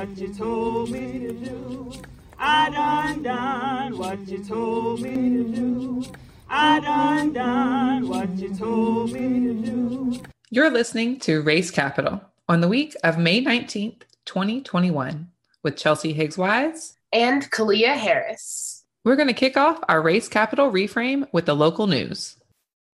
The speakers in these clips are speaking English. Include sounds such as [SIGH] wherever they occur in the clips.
what you told me to do. I done done. What you told me to do. I done done told me to do. I done done what you told me to do. You're listening to Race Capital on the week of May 19th, 2021, with Chelsea Higgs Wise and Kalia Harris. We're going to kick off our Race Capital reframe with the local news.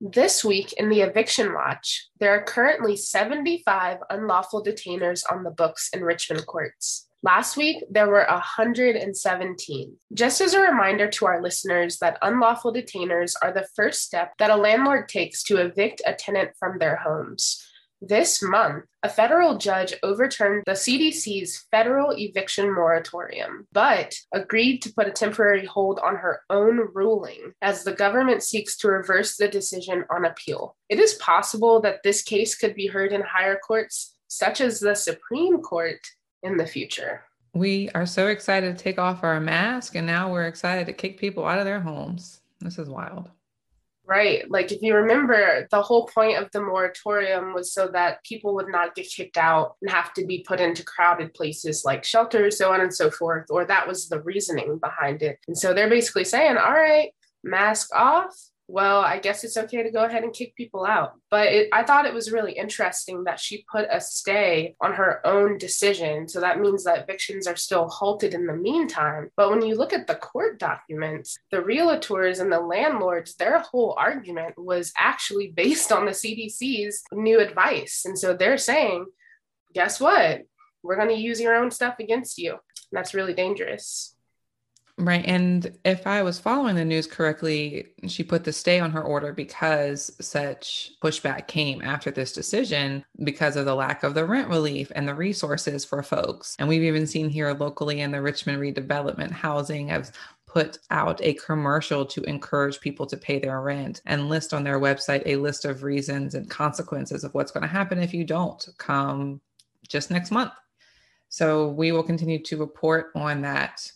This week in the eviction watch, there are currently 75 unlawful detainers on the books in Richmond courts. Last week, there were 117. Just as a reminder to our listeners that unlawful detainers are the first step that a landlord takes to evict a tenant from their homes. This month, a federal judge overturned the CDC's federal eviction moratorium, but agreed to put a temporary hold on her own ruling as the government seeks to reverse the decision on appeal. It is possible that this case could be heard in higher courts, such as the Supreme Court, in the future. We are so excited to take off our mask, and now we're excited to kick people out of their homes. This is wild. Right. Like, if you remember, the whole point of the moratorium was so that people would not get kicked out and have to be put into crowded places like shelters, so on and so forth, or that was the reasoning behind it. And so they're basically saying, all right, mask off, well, I guess it's okay to go ahead and kick people out. But it, I thought it was really interesting that she put a stay on her own decision. So that means that evictions are still halted in the meantime. But when you look at the court documents, the realtors and the landlords, their whole argument was actually based on the CDC's new advice. And so they're saying, guess what? We're going to use your own stuff against you. And that's really dangerous. Right. And if I was following the news correctly, she put the stay on her order because such pushback came after this decision because of the lack of the rent relief and the resources for folks. And we've even seen here locally in the Richmond redevelopment housing have put out a commercial to encourage people to pay their rent and list on their website a list of reasons and consequences of what's going to happen if you don't come just next month. So we will continue to report on that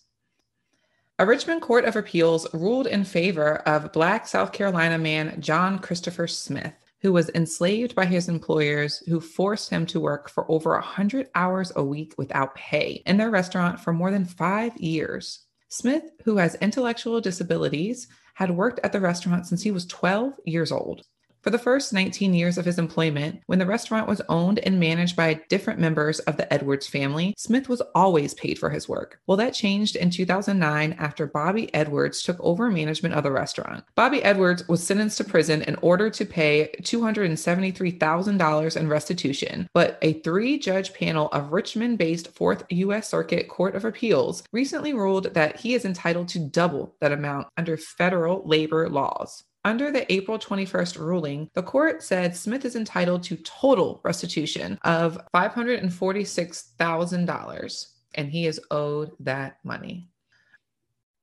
a Richmond Court of Appeals ruled in favor of Black South Carolina man John Christopher Smith, who was enslaved by his employers who forced him to work for over 100 hours a week without pay in their restaurant for more than five years. Smith, who has intellectual disabilities, had worked at the restaurant since he was 12 years old. For the first 19 years of his employment, when the restaurant was owned and managed by different members of the Edwards family, Smith was always paid for his work. Well, that changed in 2009 after Bobby Edwards took over management of the restaurant. Bobby Edwards was sentenced to prison in order to pay $273,000 in restitution, but a three judge panel of Richmond based 4th U.S. Circuit Court of Appeals recently ruled that he is entitled to double that amount under federal labor laws. Under the April 21st ruling, the court said Smith is entitled to total restitution of $546,000 and he is owed that money.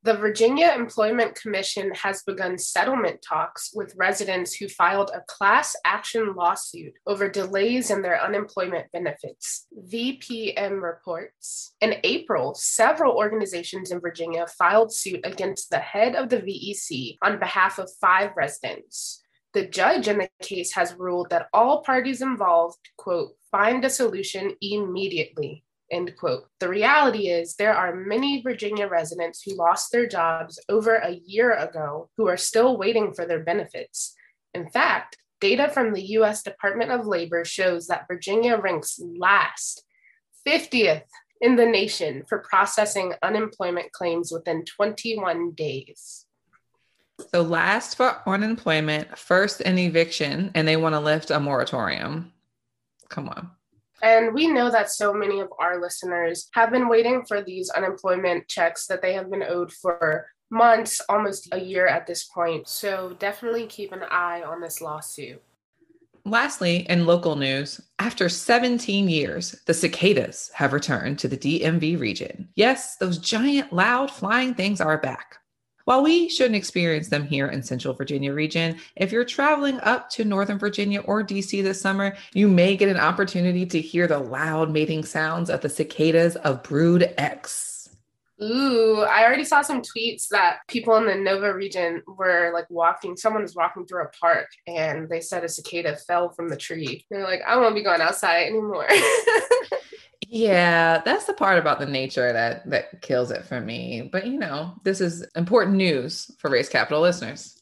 The Virginia Employment Commission has begun settlement talks with residents who filed a class action lawsuit over delays in their unemployment benefits, VPM reports. In April, several organizations in Virginia filed suit against the head of the VEC on behalf of five residents. The judge in the case has ruled that all parties involved, quote, find a solution immediately, End quote. The reality is, there are many Virginia residents who lost their jobs over a year ago who are still waiting for their benefits. In fact, data from the US Department of Labor shows that Virginia ranks last, 50th in the nation for processing unemployment claims within 21 days. So, last for unemployment, first in eviction, and they want to lift a moratorium. Come on. And we know that so many of our listeners have been waiting for these unemployment checks that they have been owed for months, almost a year at this point. So definitely keep an eye on this lawsuit. Lastly, in local news, after 17 years, the cicadas have returned to the DMV region. Yes, those giant, loud flying things are back. While we shouldn't experience them here in Central Virginia region, if you're traveling up to Northern Virginia or DC this summer, you may get an opportunity to hear the loud mating sounds of the cicadas of Brood X. Ooh, I already saw some tweets that people in the Nova region were like walking, someone was walking through a park and they said a cicada fell from the tree. They're like, I won't be going outside anymore. [LAUGHS] yeah, that's the part about the nature that that kills it for me. But you know, this is important news for Race Capital listeners.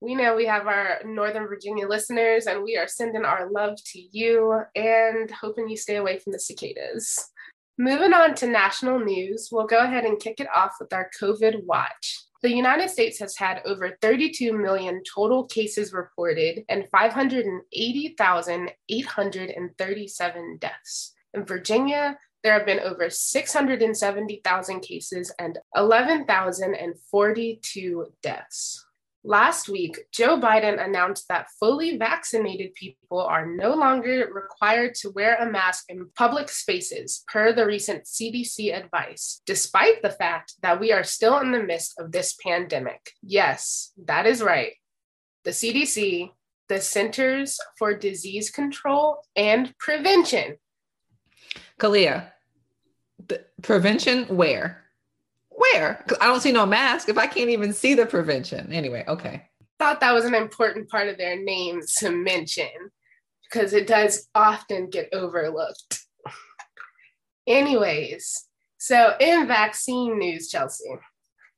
We know we have our Northern Virginia listeners and we are sending our love to you and hoping you stay away from the cicadas. Moving on to national news, we'll go ahead and kick it off with our COVID watch. The United States has had over 32 million total cases reported and 580,837 deaths. In Virginia, there have been over 670,000 cases and 11,042 deaths. Last week, Joe Biden announced that fully vaccinated people are no longer required to wear a mask in public spaces, per the recent CDC advice, despite the fact that we are still in the midst of this pandemic. Yes, that is right. The CDC, the Centers for Disease Control and Prevention. Kalia, prevention where? Where? I don't see no mask if I can't even see the prevention. Anyway, okay. Thought that was an important part of their name to mention because it does often get overlooked. Anyways, so in vaccine news, Chelsea,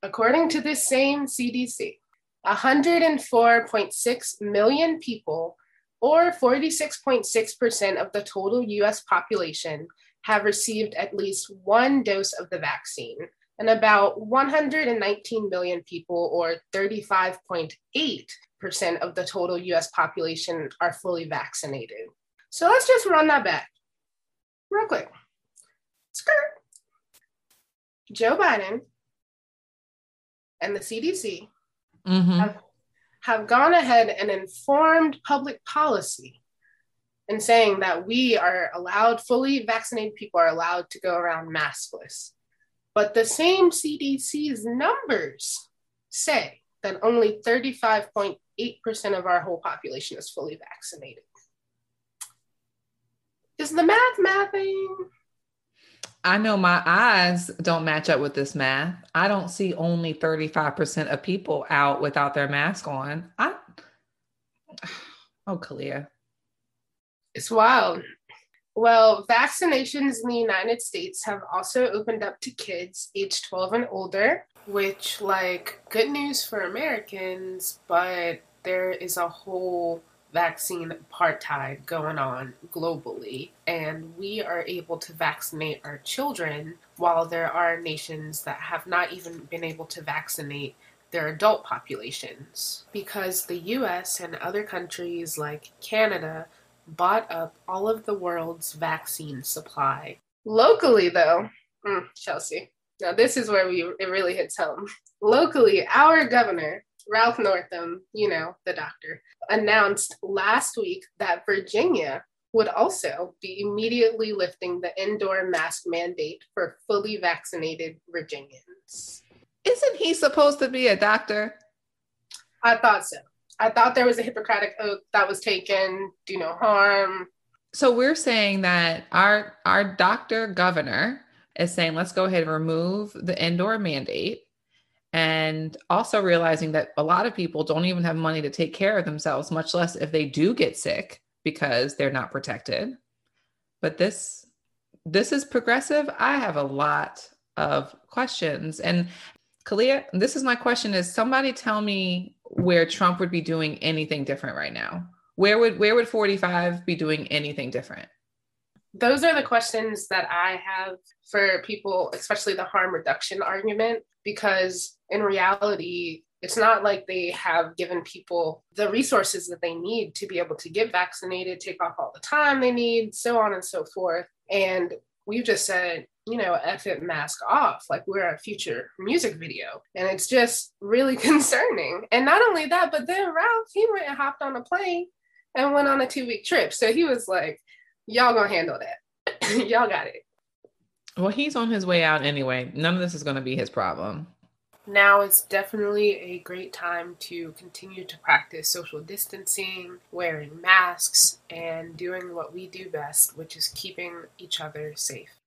according to the same CDC, 104.6 million people, or 46.6% of the total US population, have received at least one dose of the vaccine, and about 119 million people, or 35.8% of the total US population, are fully vaccinated. So let's just run that back real quick. Skirt. Joe Biden and the CDC mm-hmm. have, have gone ahead and informed public policy in saying that we are allowed, fully vaccinated people are allowed to go around maskless. But the same CDC's numbers say that only 35.8% of our whole population is fully vaccinated. Is the math mathing? I know my eyes don't match up with this math. I don't see only 35% of people out without their mask on. I [SIGHS] Oh, Kalia. It's wild. Well, vaccinations in the United States have also opened up to kids age 12 and older, which, like, good news for Americans, but there is a whole vaccine apartheid going on globally, and we are able to vaccinate our children while there are nations that have not even been able to vaccinate their adult populations. Because the US and other countries like Canada bought up all of the world's vaccine supply. Locally, though, mm, Chelsea, now this is where we it really hits home. Locally, our governor, Ralph Northam, you know, the doctor, announced last week that Virginia would also be immediately lifting the indoor mask mandate for fully vaccinated Virginians. Isn't he supposed to be a doctor? I thought so. I thought there was a Hippocratic oath that was taken, do no harm. So we're saying that our our doctor governor is saying let's go ahead and remove the indoor mandate and also realizing that a lot of people don't even have money to take care of themselves much less if they do get sick because they're not protected. But this this is progressive. I have a lot of questions and Kalia, this is my question is somebody tell me where Trump would be doing anything different right now. Where would where would 45 be doing anything different? Those are the questions that I have for people, especially the harm reduction argument, because in reality, it's not like they have given people the resources that they need to be able to get vaccinated, take off all the time they need, so on and so forth. And we've just said, you know, F it mask off, like we're a future music video. And it's just really [LAUGHS] concerning. And not only that, but then Ralph, he went and hopped on a plane and went on a two week trip. So he was like, y'all gonna handle that. [LAUGHS] y'all got it. Well, he's on his way out anyway. None of this is gonna be his problem. Now is definitely a great time to continue to practice social distancing, wearing masks, and doing what we do best, which is keeping each other safe.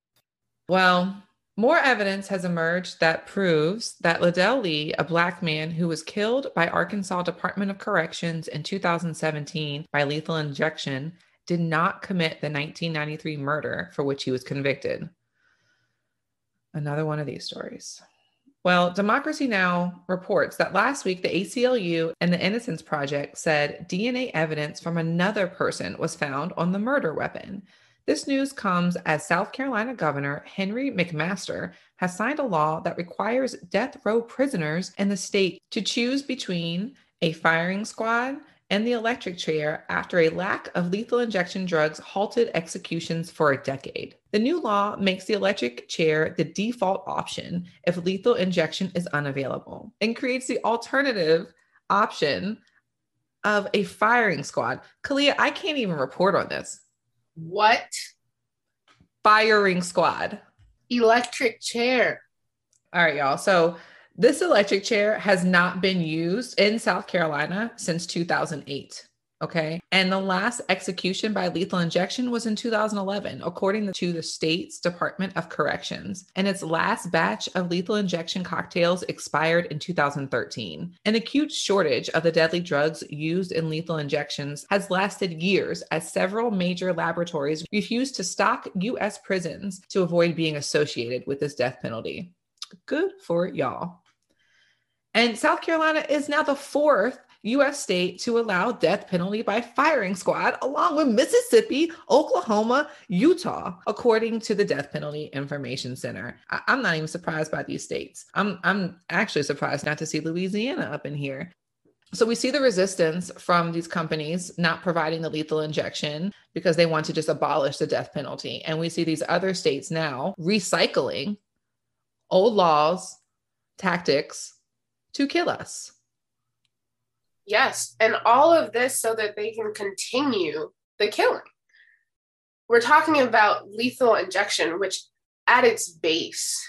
Well, more evidence has emerged that proves that Ledell Lee, a black man who was killed by Arkansas Department of Corrections in 2017 by lethal injection, did not commit the 1993 murder for which he was convicted. Another one of these stories. Well, Democracy Now! reports that last week the ACLU and the Innocence Project said DNA evidence from another person was found on the murder weapon. This news comes as South Carolina Governor Henry McMaster has signed a law that requires death row prisoners in the state to choose between a firing squad and the electric chair after a lack of lethal injection drugs halted executions for a decade. The new law makes the electric chair the default option if lethal injection is unavailable and creates the alternative option of a firing squad. Kalia, I can't even report on this. What? Firing squad. Electric chair. All right, y'all. So this electric chair has not been used in South Carolina since 2008. Okay. And the last execution by lethal injection was in 2011, according to the state's Department of Corrections. And its last batch of lethal injection cocktails expired in 2013. An acute shortage of the deadly drugs used in lethal injections has lasted years as several major laboratories refuse to stock U.S. prisons to avoid being associated with this death penalty. Good for y'all. And South Carolina is now the fourth U.S. state to allow death penalty by firing squad, along with Mississippi, Oklahoma, Utah, according to the Death Penalty Information Center. I- am not even surprised by these states. I'm I'm actually surprised not to see Louisiana up in here. So we see the resistance from these companies not providing the lethal injection because they want to just abolish the death penalty. And we see these other states now recycling old laws, tactics to kill us. Yes. And all of this so that they can continue the killing. We're talking about lethal injection, which at its base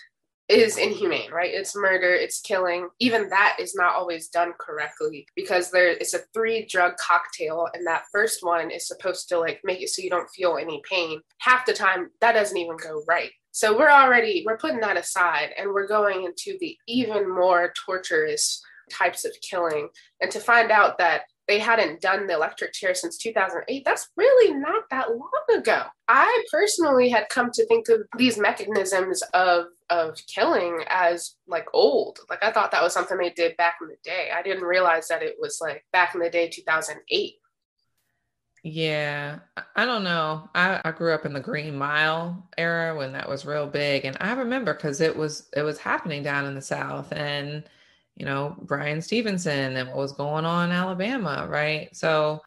is inhumane, right? It's murder, it's killing. Even that is not always done correctly because there it's a three drug cocktail and that first one is supposed to like make it so you don't feel any pain. Half the time that doesn't even go right. So we're already we're putting that aside and we're going into the even more torturous types of killing. And to find out that they hadn't done the electric chair since 2008 that's really not that long ago. I personally had come to think of these mechanisms of of killing as like old. Like i thought that was something they did back in the day. I didn't realize that it was like back in the day 2008 yeah, I don't know. I, I grew up in the Green Mile era when that was real big, and I remember because it was it was happening down in the South, and you know Bryan Stevenson and what was going on in Alabama, right? So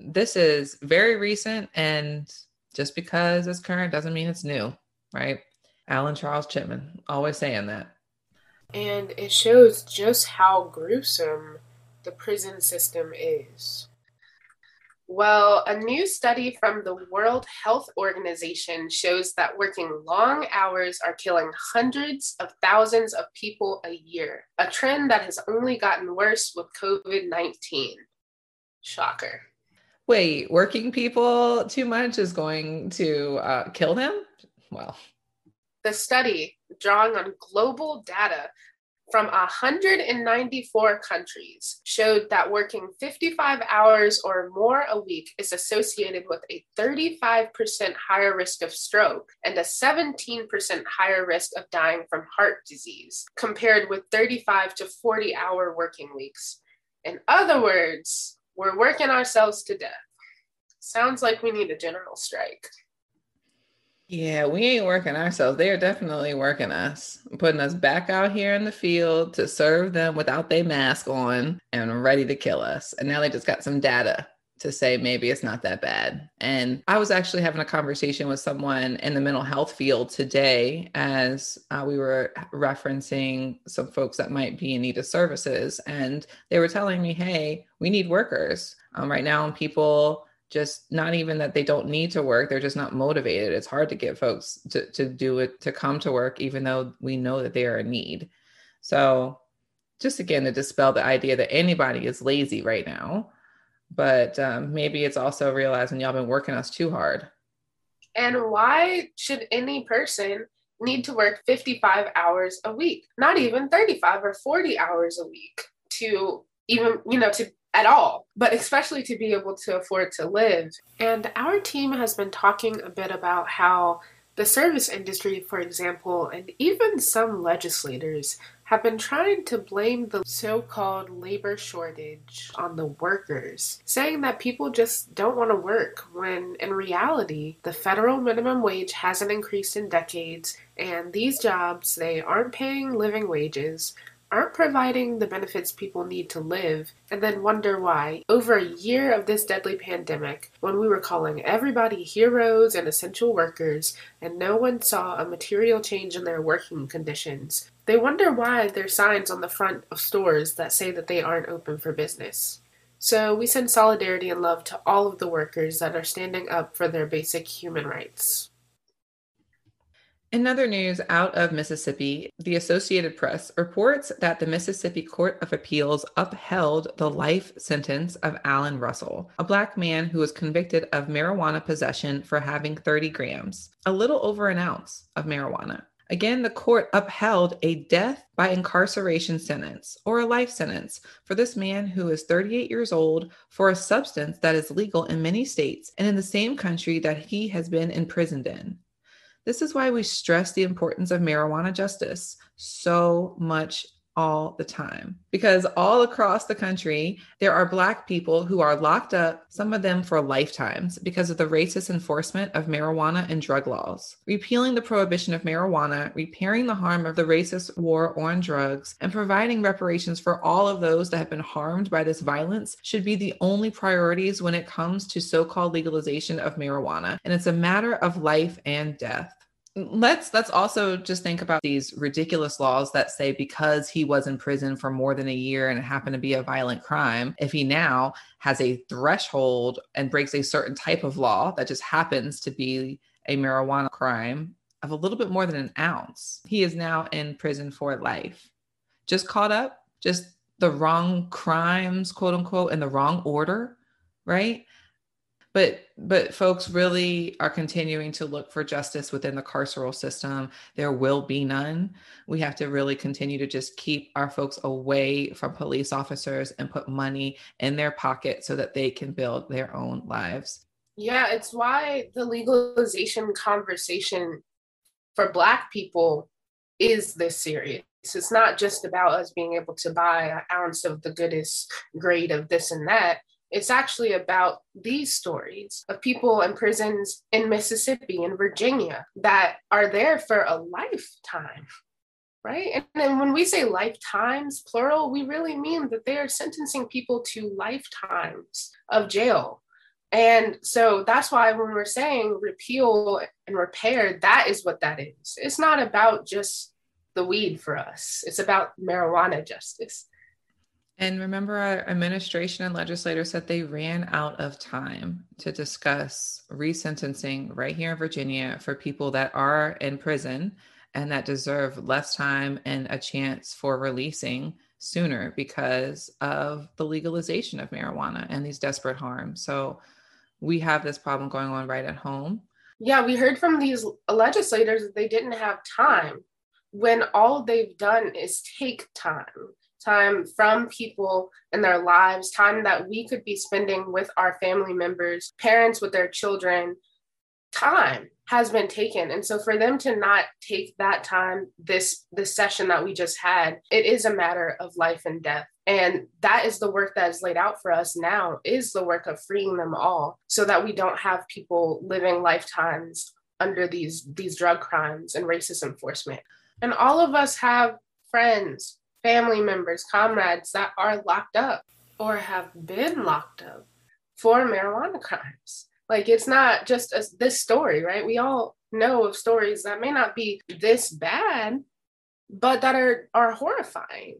this is very recent, and just because it's current doesn't mean it's new, right? Alan Charles Chipman always saying that, and it shows just how gruesome the prison system is. Well, a new study from the World Health Organization shows that working long hours are killing hundreds of thousands of people a year, a trend that has only gotten worse with COVID 19. Shocker. Wait, working people too much is going to uh, kill them? Well, the study, drawing on global data, from 194 countries showed that working 55 hours or more a week is associated with a 35% higher risk of stroke and a 17% higher risk of dying from heart disease, compared with 35 to 40 hour working weeks. In other words, we're working ourselves to death. Sounds like we need a general strike. Yeah, we ain't working ourselves. They are definitely working us, putting us back out here in the field to serve them without their mask on and ready to kill us. And now they just got some data to say maybe it's not that bad. And I was actually having a conversation with someone in the mental health field today as uh, we were referencing some folks that might be in need of services. And they were telling me, hey, we need workers. Um, right now, and people just not even that they don't need to work they're just not motivated it's hard to get folks to, to do it to come to work even though we know that they are in need so just again to dispel the idea that anybody is lazy right now. But um, maybe it's also realizing y'all been working us too hard. And why should any person need to work 55 hours a week? Not even 35 or 40 hours a week to even, you know, to at all, but especially to be able to afford to live. And our team has been talking a bit about how the service industry, for example, and even some legislators have been trying to blame the so called labor shortage on the workers, saying that people just don't want to work, when in reality, the federal minimum wage hasn't increased in decades, and these jobs, they aren't paying living wages, aren't providing the benefits people need to live, and then wonder why, over a year of this deadly pandemic, when we were calling everybody heroes and essential workers, and no one saw a material change in their working conditions, they wonder why there's signs on the front of stores that say that they aren't open for business. So we send solidarity and love to all of the workers that are standing up for their basic human rights. In other news out of Mississippi, the Associated Press reports that the Mississippi Court of Appeals upheld the life sentence of Allen Russell, a black man who was convicted of marijuana possession for having 30 grams, a little over an ounce of marijuana. Again, the court upheld a death by incarceration sentence or a life sentence for this man who is 38 years old for a substance that is legal in many states and in the same country that he has been imprisoned in. This is why we stress the importance of marijuana justice so much all the time because all across the country there are black people who are locked up some of them for lifetimes because of the racist enforcement of marijuana and drug laws. Repealing the prohibition of marijuana repairing the harm of the racist war on drugs and providing reparations for all of those that have been harmed by this violence should be the only priorities when it comes to so-called legalization of marijuana. And it's a matter of life and death let's let's also just think about these ridiculous laws that say because he was in prison for more than a year and it happened to be a violent crime if he now has a threshold and breaks a certain type of law that just happens to be a marijuana crime of a little bit more than an ounce he is now in prison for life. Just caught up just the wrong crimes quote unquote in the wrong order right but but folks really are continuing to look for justice within the carceral system. There will be none. We have to really continue to just keep our folks away from police officers and put money in their pocket so that they can build their own lives. Yeah it's why the legalization conversation for black people is this serious. It's not just about us being able to buy an ounce of the goodest grade of this and that it's actually about these stories of people in prisons in Mississippi and Virginia that are there for a lifetime, right? And then when we say lifetimes, plural, we really mean that they are sentencing people to lifetimes of jail. And so that's why when we're saying repeal and repair, that is what that is. It's not about just the weed for us, it's about marijuana justice. And remember, our administration and legislators said they ran out of time to discuss resentencing right here in Virginia for people that are in prison and that deserve less time and a chance for releasing sooner because of the legalization of marijuana and these desperate harms. So we have this problem going on right at home. Yeah, we heard from these legislators that they didn't have time when all they've done is take time time from people in their lives, time that we could be spending with our family members, parents with their children. Time has been taken. And so for them to not take that time, this this session that we just had, it is a matter of life and death. And that is the work that is laid out for us now, is the work of freeing them all so that we don't have people living lifetimes under these these drug crimes and racist enforcement. And all of us have friends, family members, comrades that are locked up or have been locked up for marijuana crimes. Like it's not just a, this story, right? We all know of stories that may not be this bad, but that are are horrifying.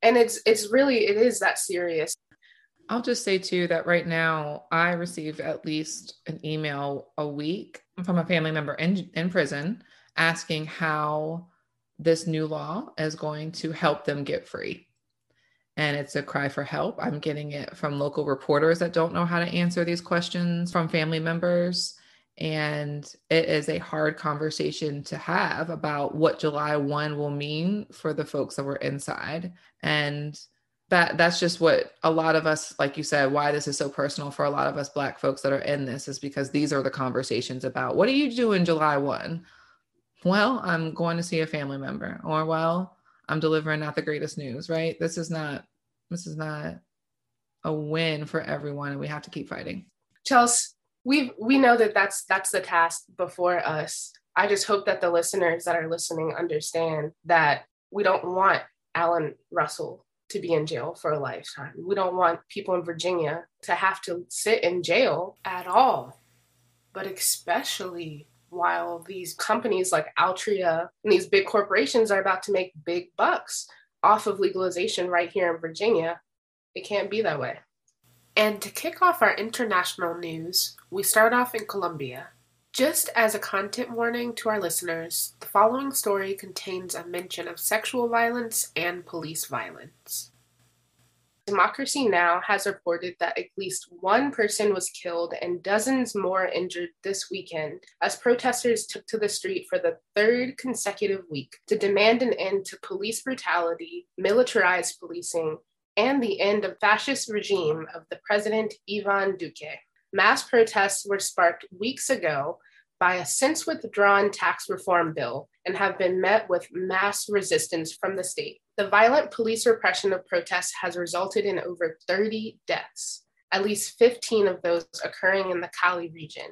And it's it's really it is that serious. I'll just say too that right now I receive at least an email a week from a family member in in prison asking how this new law is going to help them get free. and it's a cry for help. I'm getting it from local reporters that don't know how to answer these questions, from family members. And it is a hard conversation to have about what July 1 will mean for the folks that were inside. And that that's just what a lot of us like you said why this is so personal for a lot of us black folks that are in this is because these are the conversations about what do you do in july 1 well i'm going to see a family member or well i'm delivering not the greatest news right? This is not this is not a win for everyone and we have to keep fighting. Chelsea we we know that that's that's the task before us. I just hope that the listeners that are listening understand that we don't want alan russell to be in jail for a lifetime. We don't want people in Virginia to have to sit in jail at all, but especially while these companies like Altria and these big corporations are about to make big bucks off of legalization right here in Virginia. It can't be that way. And to kick off our international news, we start off in Colombia. Just as a content warning to our listeners, the following story contains a mention of sexual violence and police violence. Democracy Now! has reported that at least one person was killed and dozens more injured this weekend as protesters took to the street for the third consecutive week to demand an end to police brutality, militarized policing, and the end of fascist regime of the president Ivan Duque. Mass protests were sparked weeks ago by a since withdrawn tax reform bill and have been met with mass resistance from the state. The violent police repression of protests has resulted in over 30 deaths, at least 15 of those occurring in the Cali region,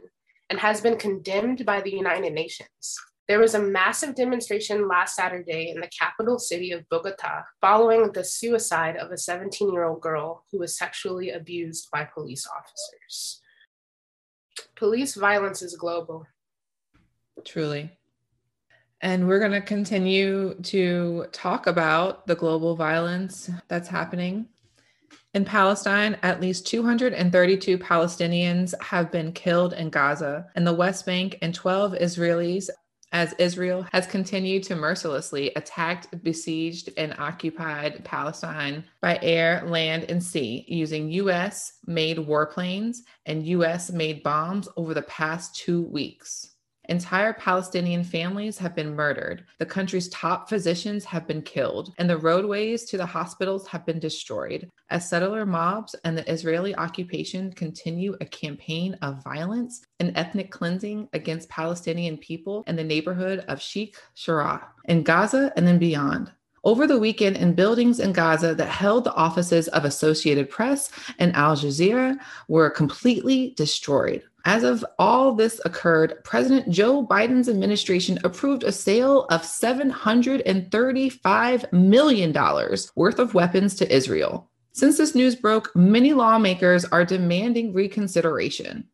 and has been condemned by the United Nations. There was a massive demonstration last Saturday in the capital city of Bogota following the suicide of a 17 year old girl who was sexually abused by police officers. Police violence is global. Truly. And we're going to continue to talk about the global violence that's happening. In Palestine, at least 232 Palestinians have been killed in Gaza and the West Bank, and 12 Israelis as Israel has continued to mercilessly attack besieged and occupied Palestine by air, land, and sea using US made warplanes and US made bombs over the past two weeks. Entire Palestinian families have been murdered. The country's top physicians have been killed, and the roadways to the hospitals have been destroyed. As settler mobs and the Israeli occupation continue a campaign of violence and ethnic cleansing against Palestinian people in the neighborhood of Sheikh Jarrah in Gaza and then beyond. Over the weekend, in buildings in Gaza that held the offices of Associated Press and Al Jazeera were completely destroyed. As of all this occurred, President Joe Biden's administration approved a sale of $735 million worth of weapons to Israel. Since this news broke, many lawmakers are demanding reconsideration.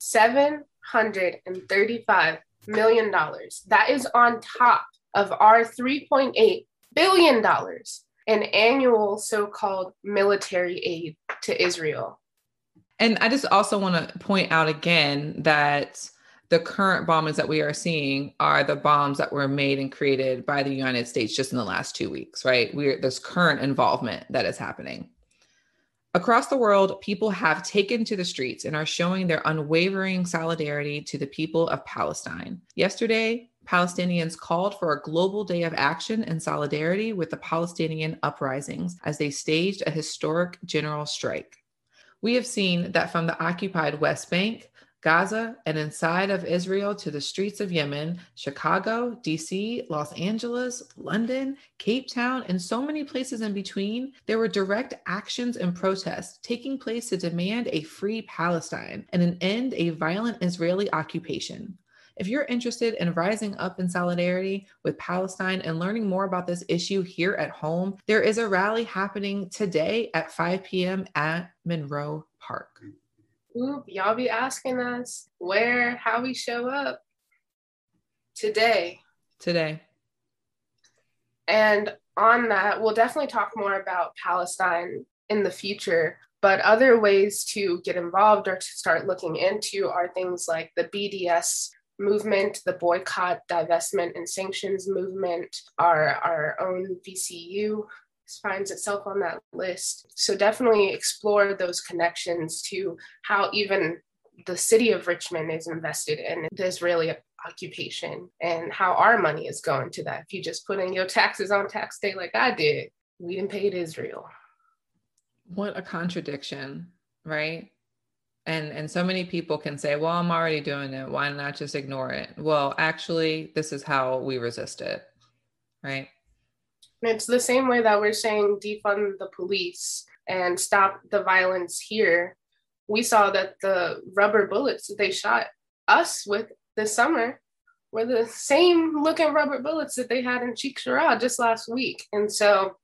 $735 million. That is on top of our $3.8 billion in annual so called military aid to Israel. And I just also want to point out again that the current bombings that we are seeing are the bombs that were made and created by the United States just in the last two weeks, right? We're this current involvement that is happening. Across the world, people have taken to the streets and are showing their unwavering solidarity to the people of Palestine. Yesterday, Palestinians called for a global day of action and solidarity with the Palestinian uprisings as they staged a historic general strike. We have seen that from the occupied West Bank, Gaza, and inside of Israel to the streets of Yemen, Chicago, DC, Los Angeles, London, Cape Town, and so many places in between, there were direct actions and protests taking place to demand a free Palestine and an end a violent Israeli occupation. If you're interested in rising up in solidarity with Palestine and learning more about this issue here at home, there is a rally happening today at 5 p.m. at Monroe Park. Oop, y'all be asking us where, how we show up today. Today. And on that, we'll definitely talk more about Palestine in the future. But other ways to get involved or to start looking into are things like the BDS movement, the boycott, divestment, and sanctions movement, our, our own VCU finds itself on that list. So definitely explore those connections to how even the city of Richmond is invested in the Israeli occupation and how our money is going to that. If you just put in your taxes on tax day like I did, we didn't pay to Israel. What a contradiction, right? And and so many people can say, "Well, I'm already doing it. Why not just ignore it?" Well, actually, this is how we resist it. Right? It's the same way that we're saying defund the police and stop the violence here. We saw that the rubber bullets that they shot us with this summer were the same looking rubber bullets that they had in Jarrah just last week. And so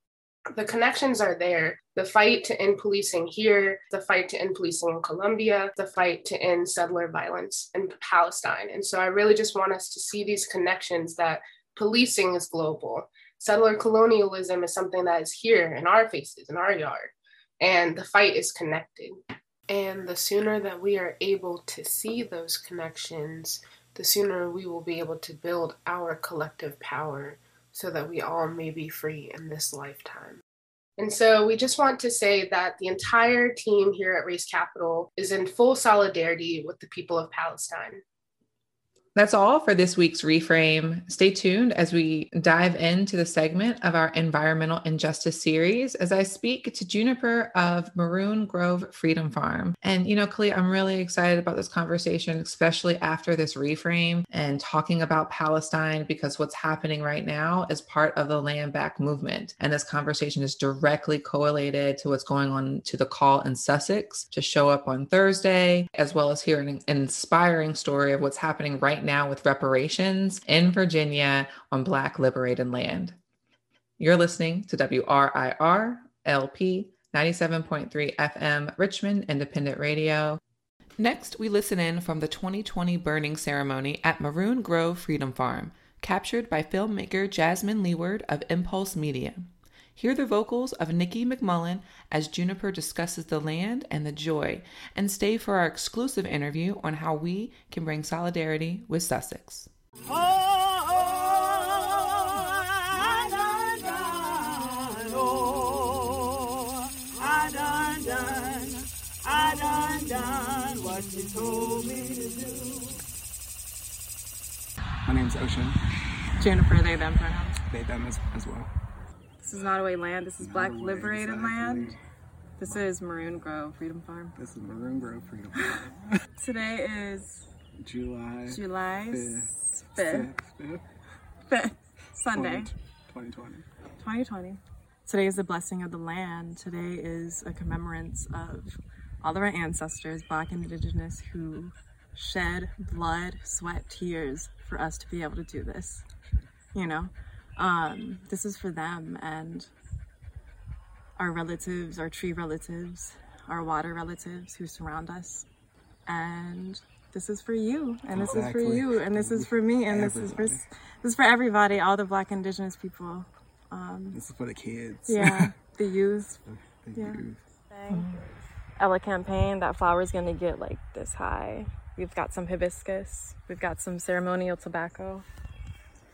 the connections are there. The fight to end policing here, the fight to end policing in Colombia, the fight to end settler violence in Palestine. And so I really just want us to see these connections that policing is global. Settler colonialism is something that is here in our faces, in our yard. And the fight is connected. And the sooner that we are able to see those connections, the sooner we will be able to build our collective power so that we all may be free in this lifetime. And so we just want to say that the entire team here at Race Capital is in full solidarity with the people of Palestine. That's all for this week's reframe. Stay tuned as we dive into the segment of our environmental injustice series as I speak to Juniper of Maroon Grove Freedom Farm. And, you know, Kali, I'm really excited about this conversation, especially after this reframe and talking about Palestine, because what's happening right now is part of the land back movement. And this conversation is directly correlated to what's going on to the call in Sussex to show up on Thursday, as well as hearing an inspiring story of what's happening right right now with reparations in Virginia on Black liberated land. You're listening to WRIR LP 97.3 FM Richmond Independent Radio. Next, we listen in from the 2020 burning ceremony at Maroon Grove Freedom Farm, captured by filmmaker Jasmine Leeward of Impulse Media. Hear the vocals of Nikki McMullen as Juniper discusses the land and the joy, and stay for our exclusive interview on how we can bring solidarity with Sussex. My name's Ocean. Jennifer, they, them pronouns. They, them as, as well. This is Nottoway land. This is Black Liberated exactly. land. This is Maroon Grove Freedom Farm. This is Maroon Grove Freedom [LAUGHS] Farm. Today is July July 5th. 5th. 5th. 5th. Sunday. 2020. 2020. Today is the blessing of the land. Today is a commemorance of all of our ancestors, Black and Indigenous, who shed blood, sweat, tears for us to be able to do this. You know? Um, this is for them and our relatives, our tree relatives, our water relatives who surround us. And this is for you, and this exactly. is for you, and this is for me, and everybody. this is for this is for everybody, all the Black Indigenous people. Um, this is for the kids. Yeah, [LAUGHS] the youth. the yeah. youth. Ella campaign. That flower is gonna get like this high. We've got some hibiscus. We've got some ceremonial tobacco.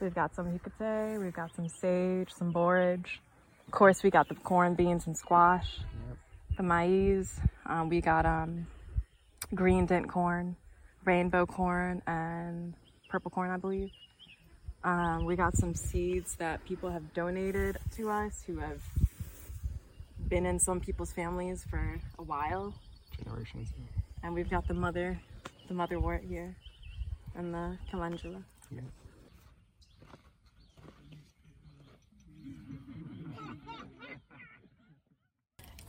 We've got some hecate, we've got some sage, some borage. Of course, we got the corn, beans, and squash, yep. the maize. Um, we got um, green dent corn, rainbow corn, and purple corn, I believe. Um, we got some seeds that people have donated to us who have been in some people's families for a while. Generations. And we've got the mother, the motherwort here, and the calendula. Yeah.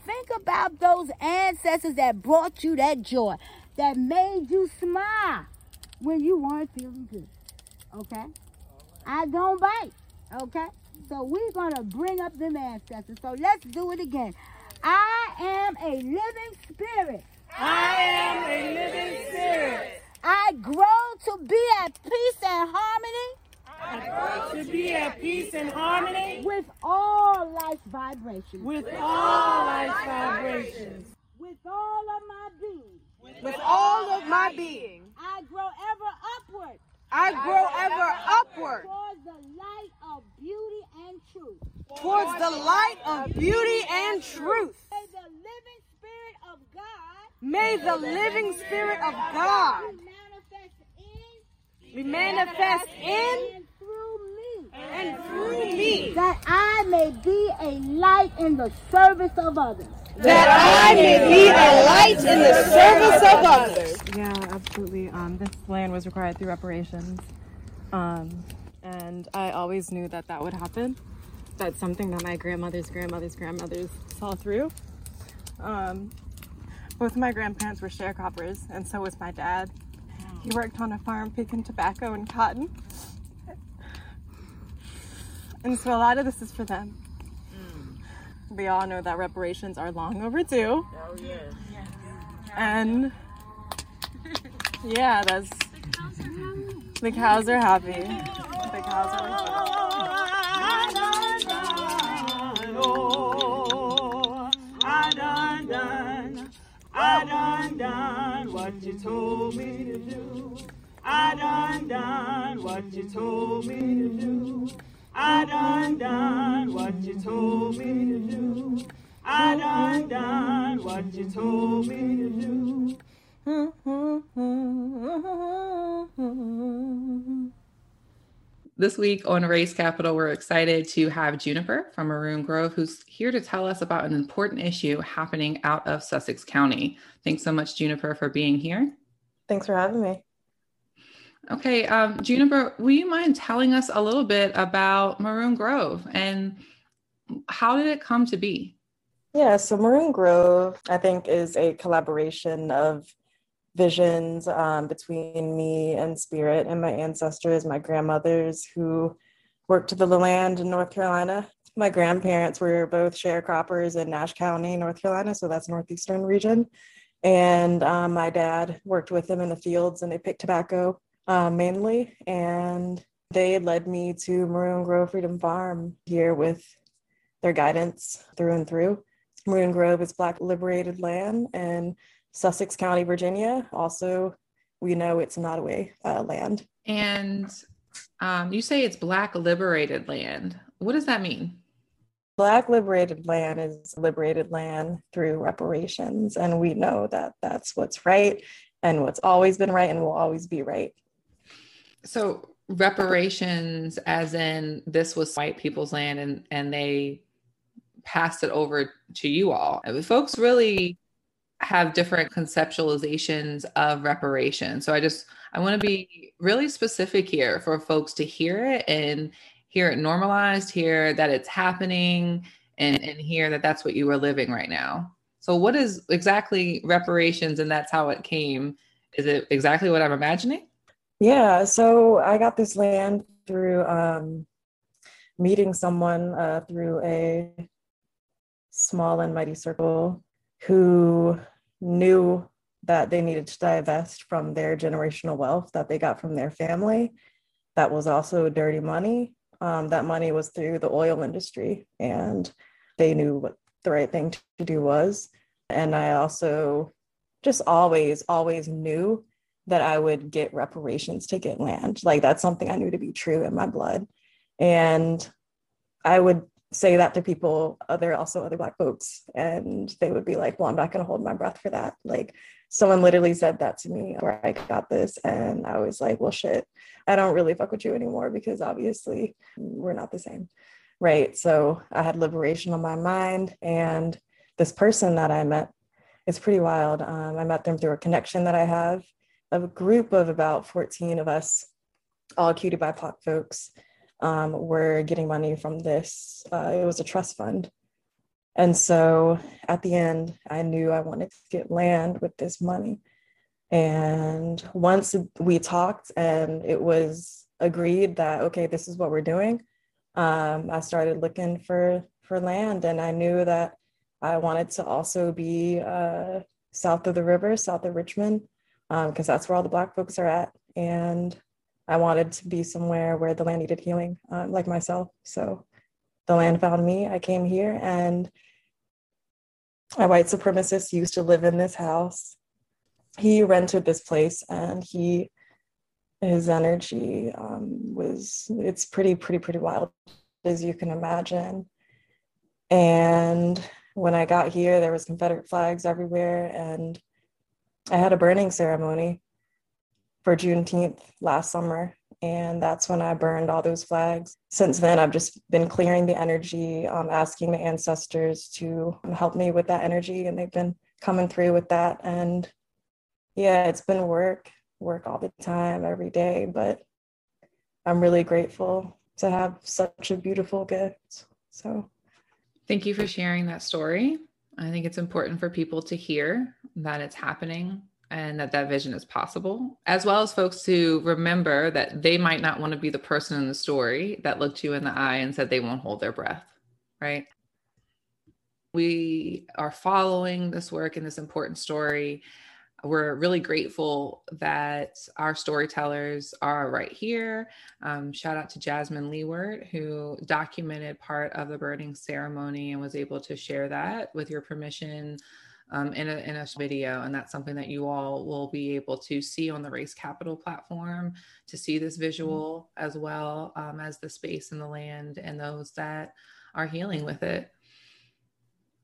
Think about those ancestors that brought you that joy, that made you smile when you weren't feeling good. Okay? I don't bite. Okay? So we're going to bring up them ancestors. So let's do it again. I am a living spirit. I am a living spirit. I grow to be at peace and harmony to be at peace and harmony with all life's vibrations. With all life's vibrations. With all of my being. With, all of my being. I grow ever upward. I grow ever upward. Towards the light of beauty and truth. towards the light of beauty and truth. May the living spirit of God May the living spirit of be manifest in and through me. And through me, that I may be a light in the service of others. that I may be a light in the service of others. Yeah, absolutely. Um, this land was required through reparations. Um, and I always knew that that would happen. That's something that my grandmother's grandmother's grandmothers saw through. Um, both of my grandparents were sharecroppers, and so was my dad. He worked on a farm picking tobacco and cotton. And so a lot of this is for them. Mm. We all know that reparations are long overdue. Oh yeah. And yeah, that's the cows are happy. The cows are happy. Oh, I done done, I done done what you told me to do. I done done what you told me to do. I done done what you told me to do. I done done what you told me to do. This week on Race Capital, we're excited to have Juniper from Maroon Grove, who's here to tell us about an important issue happening out of Sussex County. Thanks so much, Juniper, for being here. Thanks for having me. Okay, um, Juniper, will you mind telling us a little bit about Maroon Grove and how did it come to be? Yeah, so Maroon Grove, I think, is a collaboration of visions um, between me and Spirit and my ancestors, my grandmothers who worked the land in North Carolina. My grandparents were both sharecroppers in Nash County, North Carolina, so that's northeastern region. And um, my dad worked with them in the fields and they picked tobacco uh, mainly. And they led me to Maroon Grove Freedom Farm here with their guidance through and through. Maroon Grove is Black liberated land in Sussex County, Virginia. Also, we know it's Nottoway uh, land. And um, you say it's Black liberated land. What does that mean? Black liberated land is liberated land through reparations. And we know that that's what's right and what's always been right and will always be right. So, reparations, as in this was white people's land and, and they passed it over to you all. Folks really have different conceptualizations of reparations. So I just I want to be really specific here for folks to hear it and hear it normalized, hear that it's happening, and and hear that that's what you are living right now. So what is exactly reparations, and that's how it came? Is it exactly what I'm imagining? Yeah. So I got this land through um, meeting someone uh, through a small and mighty circle who knew that they needed to divest from their generational wealth that they got from their family. That was also dirty money. Um, that money was through the oil industry, and they knew what the right thing to do was. And I also just always, always knew that I would get reparations to get land. Like that's something I knew to be true in my blood. And I would say that to people other also other black folks and they would be like well i'm not to hold my breath for that like someone literally said that to me where i got this and i was like well shit i don't really fuck with you anymore because obviously we're not the same right so i had liberation on my mind and this person that i met is pretty wild um, i met them through a connection that i have a group of about 14 of us all cutie bipoc folks um, were getting money from this. Uh, it was a trust fund. And so at the end, I knew I wanted to get land with this money. And once we talked and it was agreed that, okay, this is what we're doing, um, I started looking for, for land. And I knew that I wanted to also be uh, south of the river, south of Richmond, because um, that's where all the Black folks are at. And I wanted to be somewhere where the land needed healing, uh, like myself. So the land found me. I came here, and a white supremacist used to live in this house. He rented this place, and he his energy um, was it's pretty pretty pretty wild as you can imagine And when I got here, there was Confederate flags everywhere, and I had a burning ceremony for Juneteenth last summer, and that's when I burned all those flags. Since then, I've just been clearing the energy, um, asking the ancestors to help me with that energy, and they've been coming through with that. And yeah, it's been work, work all the time, every day, but I'm really grateful to have such a beautiful gift. So, thank you for sharing that story. I think it's important for people to hear that it's happening and that that vision is possible, as well as folks to remember that they might not want to be the person in the story that looked you in the eye and said they won't hold their breath, right? We are following this work and this important story. We're really grateful that our storytellers are right here. Um, shout out to Jasmine Leeward, who documented part of the burning ceremony and was able to share that with your permission um, in, a, in a video. And that's something that you all will be able to see on the Race Capital platform to see this mm-hmm. visual as well um, as the space and the land and those that are healing with it.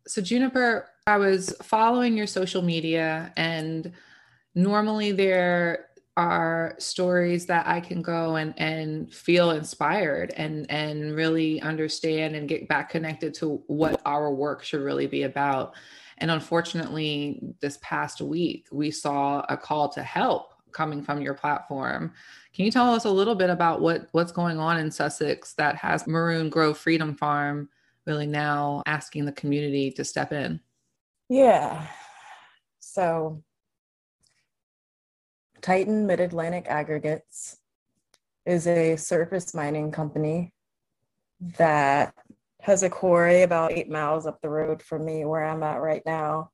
So, Juniper, I was following your social media, and normally there are stories that I can go and, and feel inspired and, and really understand and get back connected to what our work should really be about. And unfortunately, this past week, we saw a call to help coming from your platform. Can you tell us a little bit about what, what's going on in Sussex that has Maroon Grove Freedom Farm really now asking the community to step in? Yeah. So, Titan Mid Atlantic Aggregates is a surface mining company that has a quarry about eight miles up the road from me where I'm at right now.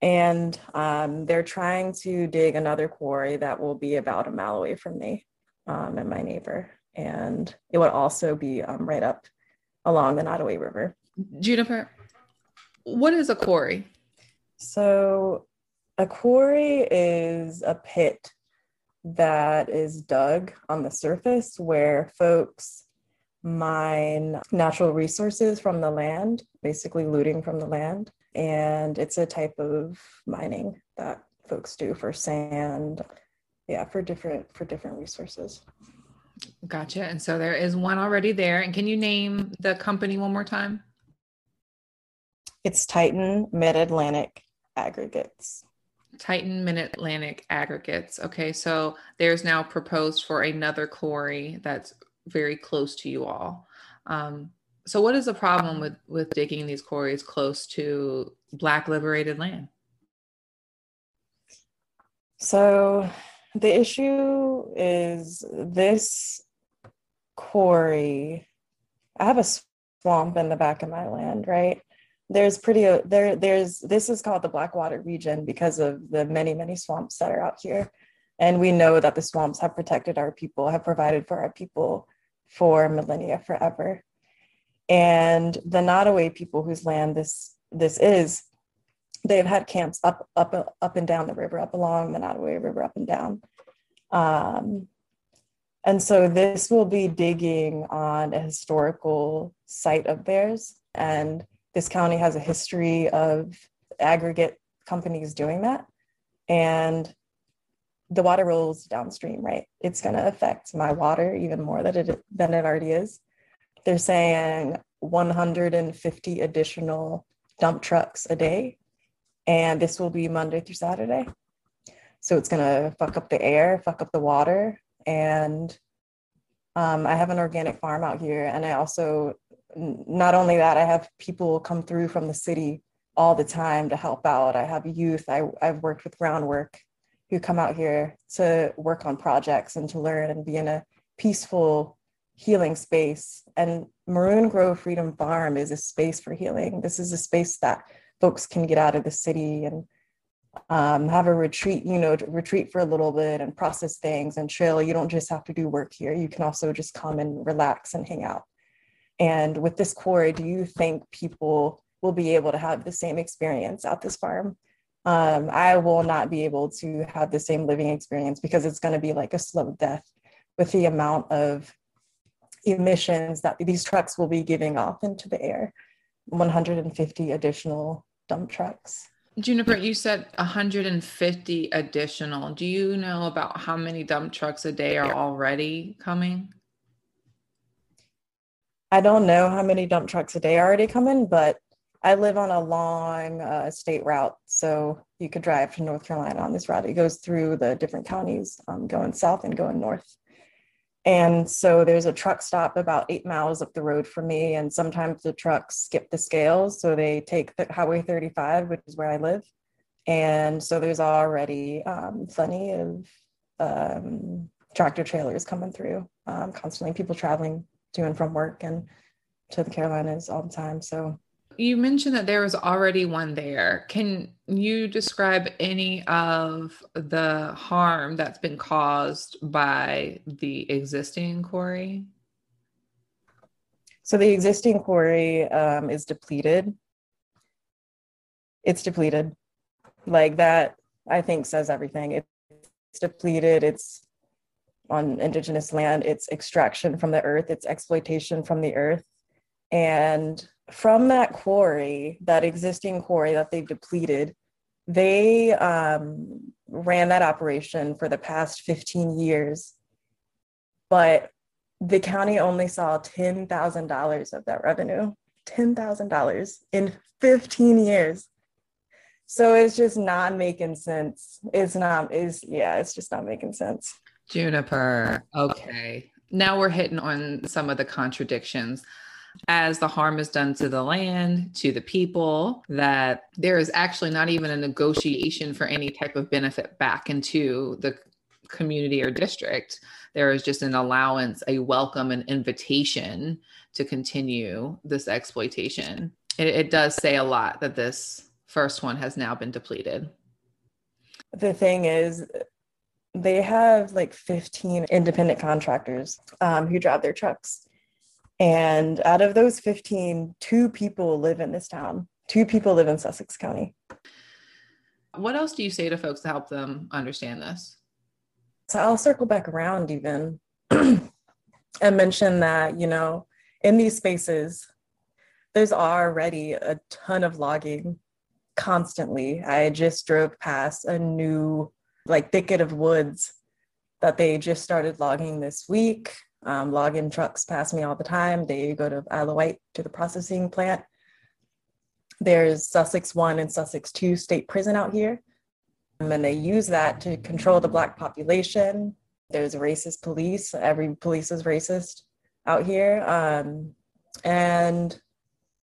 And um, they're trying to dig another quarry that will be about a mile away from me um, and my neighbor. And it would also be um, right up along the Nottoway River. Juniper, what is a quarry? So, a quarry is a pit that is dug on the surface where folks mine natural resources from the land, basically looting from the land. And it's a type of mining that folks do for sand, yeah, for different for different resources. Gotcha. And so there is one already there. And can you name the company one more time? It's Titan Mid Atlantic Aggregates. Titan Mid Atlantic Aggregates. Okay, so there's now proposed for another quarry that's very close to you all. Um, so, what is the problem with with digging these quarries close to Black liberated land? So, the issue is this quarry. I have a swamp in the back of my land, right? There's pretty uh, there. There's this is called the Blackwater region because of the many many swamps that are out here, and we know that the swamps have protected our people, have provided for our people for millennia forever. And the Nottoway people whose land this this is, they've had camps up up up and down the river, up along the Nottoway River, up and down. Um, and so this will be digging on a historical site of theirs. And this county has a history of aggregate companies doing that. And the water rolls downstream, right? It's going to affect my water even more than it than it already is. They're saying 150 additional dump trucks a day, and this will be Monday through Saturday. So it's going to fuck up the air, fuck up the water, and um, I have an organic farm out here, and I also not only that, I have people come through from the city all the time to help out. I have youth. I, I've worked with groundwork who come out here to work on projects and to learn and be in a peaceful healing space. And Maroon Grove Freedom Farm is a space for healing. This is a space that folks can get out of the city and um, have a retreat, you know, retreat for a little bit and process things and chill. You don't just have to do work here. You can also just come and relax and hang out. And with this quarry, do you think people will be able to have the same experience at this farm? Um, I will not be able to have the same living experience because it's going to be like a slow death with the amount of emissions that these trucks will be giving off into the air. 150 additional dump trucks. Juniper, you said 150 additional. Do you know about how many dump trucks a day are already coming? I don't know how many dump trucks a day are already coming, but I live on a long uh, state route. So you could drive to North Carolina on this route. It goes through the different counties, um, going south and going north. And so there's a truck stop about eight miles up the road from me. And sometimes the trucks skip the scales. So they take the Highway 35, which is where I live. And so there's already um, plenty of um, tractor trailers coming through, um, constantly people traveling to and from work and to the Carolinas all the time. So you mentioned that there was already one there. Can you describe any of the harm that's been caused by the existing quarry? So the existing quarry um, is depleted. It's depleted. Like that, I think says everything. It's depleted. It's on indigenous land. It's extraction from the earth. It's exploitation from the earth. And from that quarry, that existing quarry that they've depleted, they um, ran that operation for the past 15 years. But the county only saw $10,000 of that revenue, $10,000 in 15 years. So it's just not making sense. It's not, is yeah, it's just not making sense. Juniper. Okay. Now we're hitting on some of the contradictions as the harm is done to the land, to the people, that there is actually not even a negotiation for any type of benefit back into the community or district. There is just an allowance, a welcome, an invitation to continue this exploitation. It, it does say a lot that this first one has now been depleted. The thing is, they have like 15 independent contractors um, who drive their trucks and out of those 15, two people live in this town. Two people live in Sussex County. What else do you say to folks to help them understand this? So I'll circle back around even [CLEARS THROAT] and mention that, you know, in these spaces, there's already a ton of logging constantly. I just drove past a new like thicket of woods that they just started logging this week. Um, log-in trucks pass me all the time. They go to Isle of Wight to the processing plant. There's Sussex 1 and Sussex 2 state prison out here. And they use that to control the Black population. There's racist police. Every police is racist out here. Um, and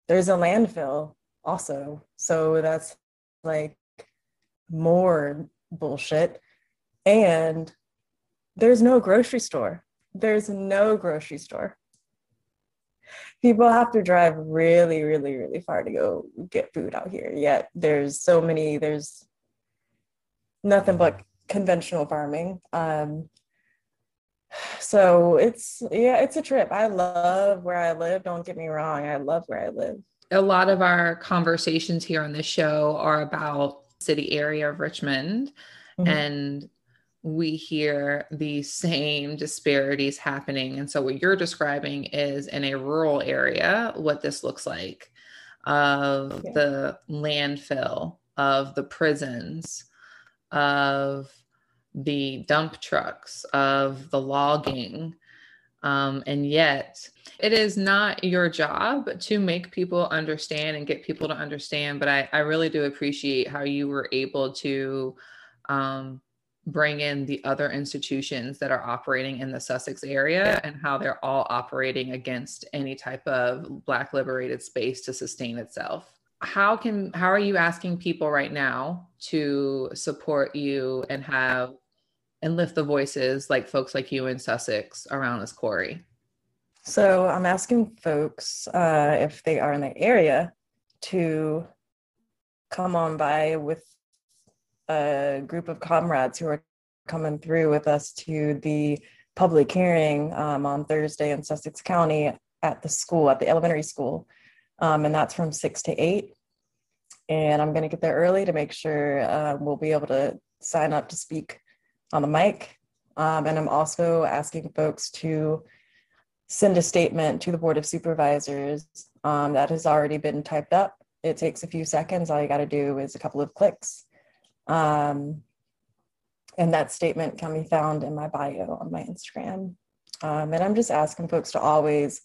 there's a landfill also. So that's like more bullshit. And there's no grocery store there's no grocery store. People have to drive really, really, really far to go get food out here. Yet there's so many, there's nothing but conventional farming. Um, so it's, yeah, it's a trip. I love where I live. Don't get me wrong. I love where I live. A lot of our conversations here on this show are about city area of Richmond mm-hmm. and we hear the same disparities happening. And so, what you're describing is in a rural area, what this looks like of the landfill, of the prisons, of the dump trucks, of the logging. Um, and yet, it is not your job to make people understand and get people to understand. But I, I really do appreciate how you were able to um, bring in the other institutions that are operating in the Sussex area and how they're all operating against any type of black liberated space to sustain itself. How can how are you asking people right now to support you and have and lift the voices like folks like you in Sussex around this quarry? So I'm asking folks uh, if they are in the area to come on by with a group of comrades who are coming through with us to the public hearing um, on Thursday in Sussex County at the school, at the elementary school. Um, and that's from six to eight. And I'm going to get there early to make sure uh, we'll be able to sign up to speak on the mic. Um, and I'm also asking folks to send a statement to the Board of Supervisors um, that has already been typed up. It takes a few seconds. All you got to do is a couple of clicks. Um, and that statement can be found in my bio on my Instagram. Um, and I'm just asking folks to always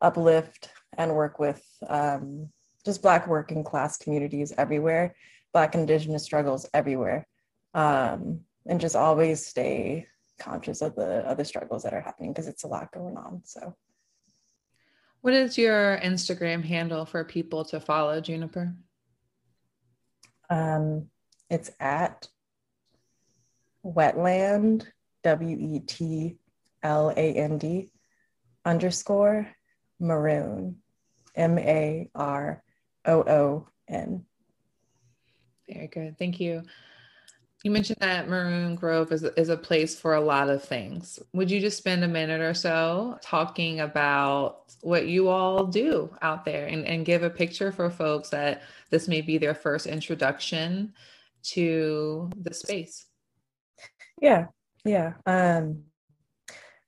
uplift and work with um, just Black working class communities everywhere, Black Indigenous struggles everywhere, um, and just always stay conscious of the other struggles that are happening because it's a lot going on. So, what is your Instagram handle for people to follow, Juniper? Um, it's at wetland, W E T L A N D underscore maroon, M A R O O N. Very good. Thank you. You mentioned that Maroon Grove is, is a place for a lot of things. Would you just spend a minute or so talking about what you all do out there and, and give a picture for folks that this may be their first introduction to the space? Yeah, yeah. Um,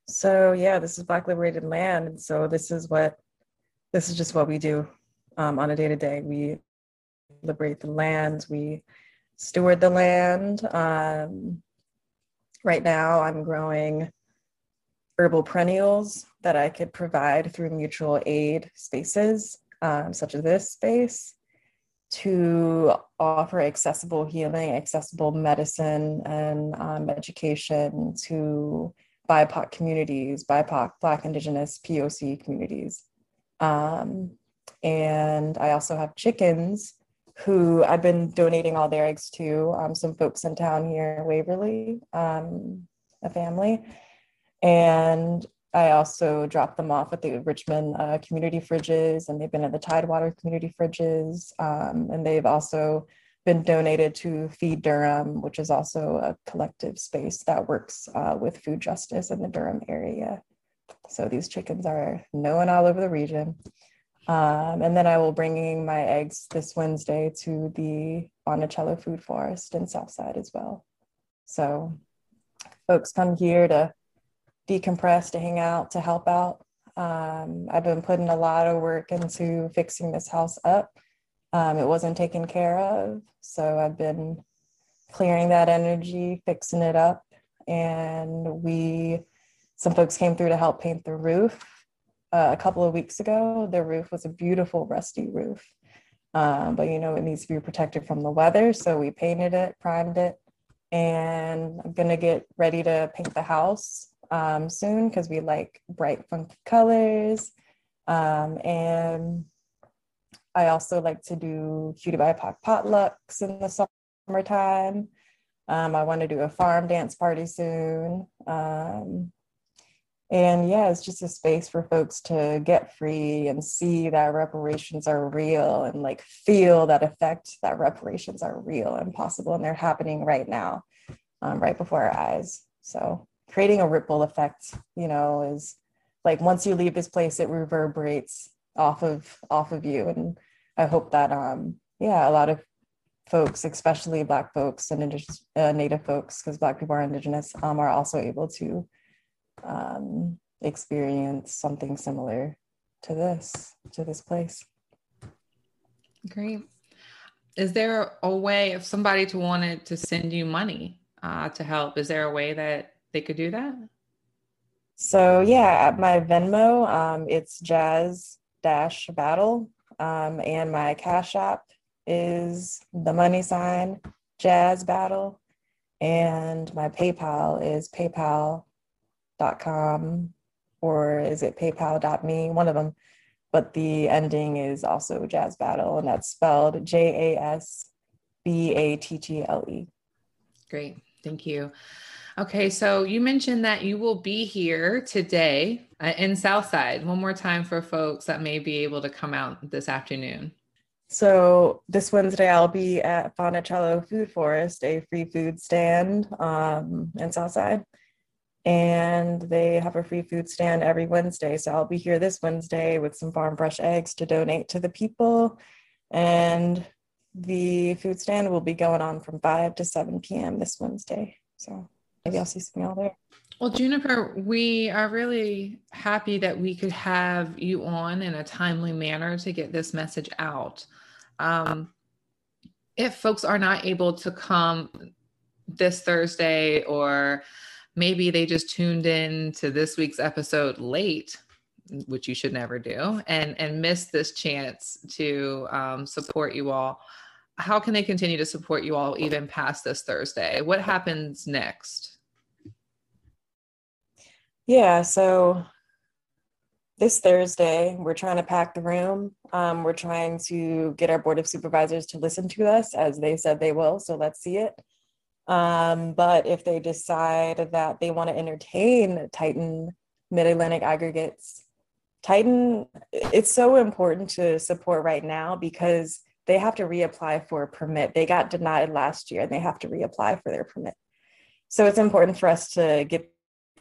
so yeah, this is Black Liberated Land, and so this is what this is just what we do um, on a day to day. We liberate the land. We steward the land. Um, right now, I'm growing herbal perennials that I could provide through mutual aid spaces, um, such as this space, to offer accessible healing, accessible medicine, and um, education to BIPOC communities, BIPOC, Black, Indigenous, POC communities. Um, and I also have chickens who I've been donating all their eggs to um, some folks in town here, Waverly, um, a family. And I also dropped them off at the Richmond uh, community fridges, and they've been at the Tidewater community fridges. Um, and they've also been donated to Feed Durham, which is also a collective space that works uh, with food justice in the Durham area. So these chickens are known all over the region. Um, and then I will bringing my eggs this Wednesday to the Monticello Food Forest in Southside as well. So folks come here to decompress, to hang out, to help out. Um, I've been putting a lot of work into fixing this house up. Um, it wasn't taken care of, so I've been clearing that energy, fixing it up, and we some folks came through to help paint the roof uh, a couple of weeks ago. The roof was a beautiful rusty roof, um, but you know it needs to be protected from the weather. So we painted it, primed it, and I'm gonna get ready to paint the house um, soon because we like bright, funky colors. Um, and I also like to do cutie BIPOC potlucks in the summertime. Um, I want to do a farm dance party soon. Um, and yeah, it's just a space for folks to get free and see that reparations are real and like feel that effect that reparations are real and possible and they're happening right now, um, right before our eyes. So creating a ripple effect, you know, is like once you leave this place, it reverberates off of off of you. And I hope that um yeah, a lot of folks, especially Black folks and indigenous, uh, Native folks, because Black people are Indigenous, um, are also able to um, experience something similar to this to this place great is there a way if somebody to wanted to send you money uh, to help is there a way that they could do that? So yeah at my venmo um, it's jazz dash battle um, and my cash app is the money sign jazz battle and my paypal is PayPal.com or is it paypal.me one of them but the ending is also jazz battle and that's spelled j-a-s-b-a-t-t-l-e great. Thank you okay so you mentioned that you will be here today uh, in southside one more time for folks that may be able to come out this afternoon so this Wednesday, I'll be at Monticello Food Forest, a free food stand um, in Southside and they have a free food stand every Wednesday. So I'll be here this Wednesday with some farm fresh eggs to donate to the people. And the food stand will be going on from 5 to 7 p.m. this Wednesday. So maybe I'll see some y'all there. Well, Juniper, we are really happy that we could have you on in a timely manner to get this message out. Um, if folks are not able to come this Thursday, or maybe they just tuned in to this week's episode late, which you should never do, and and miss this chance to um, support you all, how can they continue to support you all even past this Thursday? What happens next? Yeah, so this Thursday, we're trying to pack the room. Um, we're trying to get our board of supervisors to listen to us as they said they will. So let's see it. Um, but if they decide that they want to entertain Titan Mid Atlantic aggregates, Titan, it's so important to support right now because they have to reapply for a permit. They got denied last year and they have to reapply for their permit. So it's important for us to get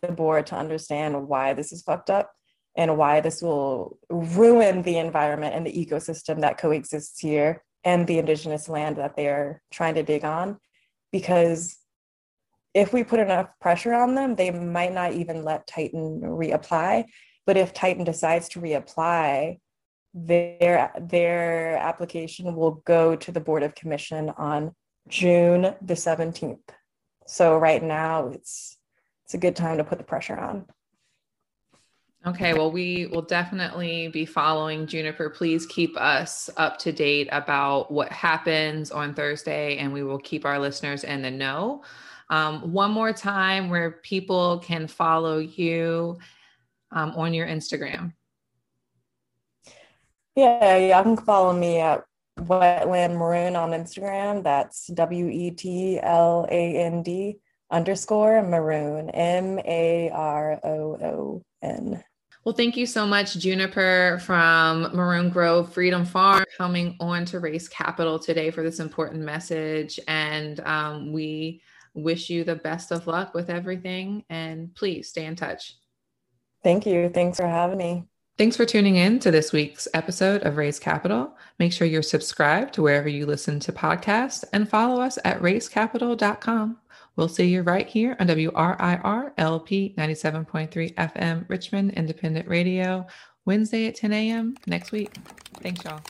the board to understand why this is fucked up and why this will ruin the environment and the ecosystem that coexists here and the indigenous land that they're trying to dig on. Because if we put enough pressure on them, they might not even let Titan reapply. But if Titan decides to reapply, their their application will go to the Board of Commission on June the 17th. So right now it's it's a good time to put the pressure on. Okay, well, we will definitely be following Juniper. Please keep us up to date about what happens on Thursday, and we will keep our listeners in the know. Um, one more time, where people can follow you um, on your Instagram. Yeah, y'all can follow me at Wetland Maroon on Instagram. That's W E T L A N D underscore maroon, M A R O O N. Well, thank you so much, Juniper from Maroon Grove Freedom Farm, coming on to Race Capital today for this important message. And um, we wish you the best of luck with everything. And please stay in touch. Thank you. Thanks for having me. Thanks for tuning in to this week's episode of Raise Capital. Make sure you're subscribed to wherever you listen to podcasts and follow us at raisecapital.com. We'll see you right here on WRIR LP 97.3 FM Richmond Independent Radio, Wednesday at 10 a.m. next week. Thanks, y'all.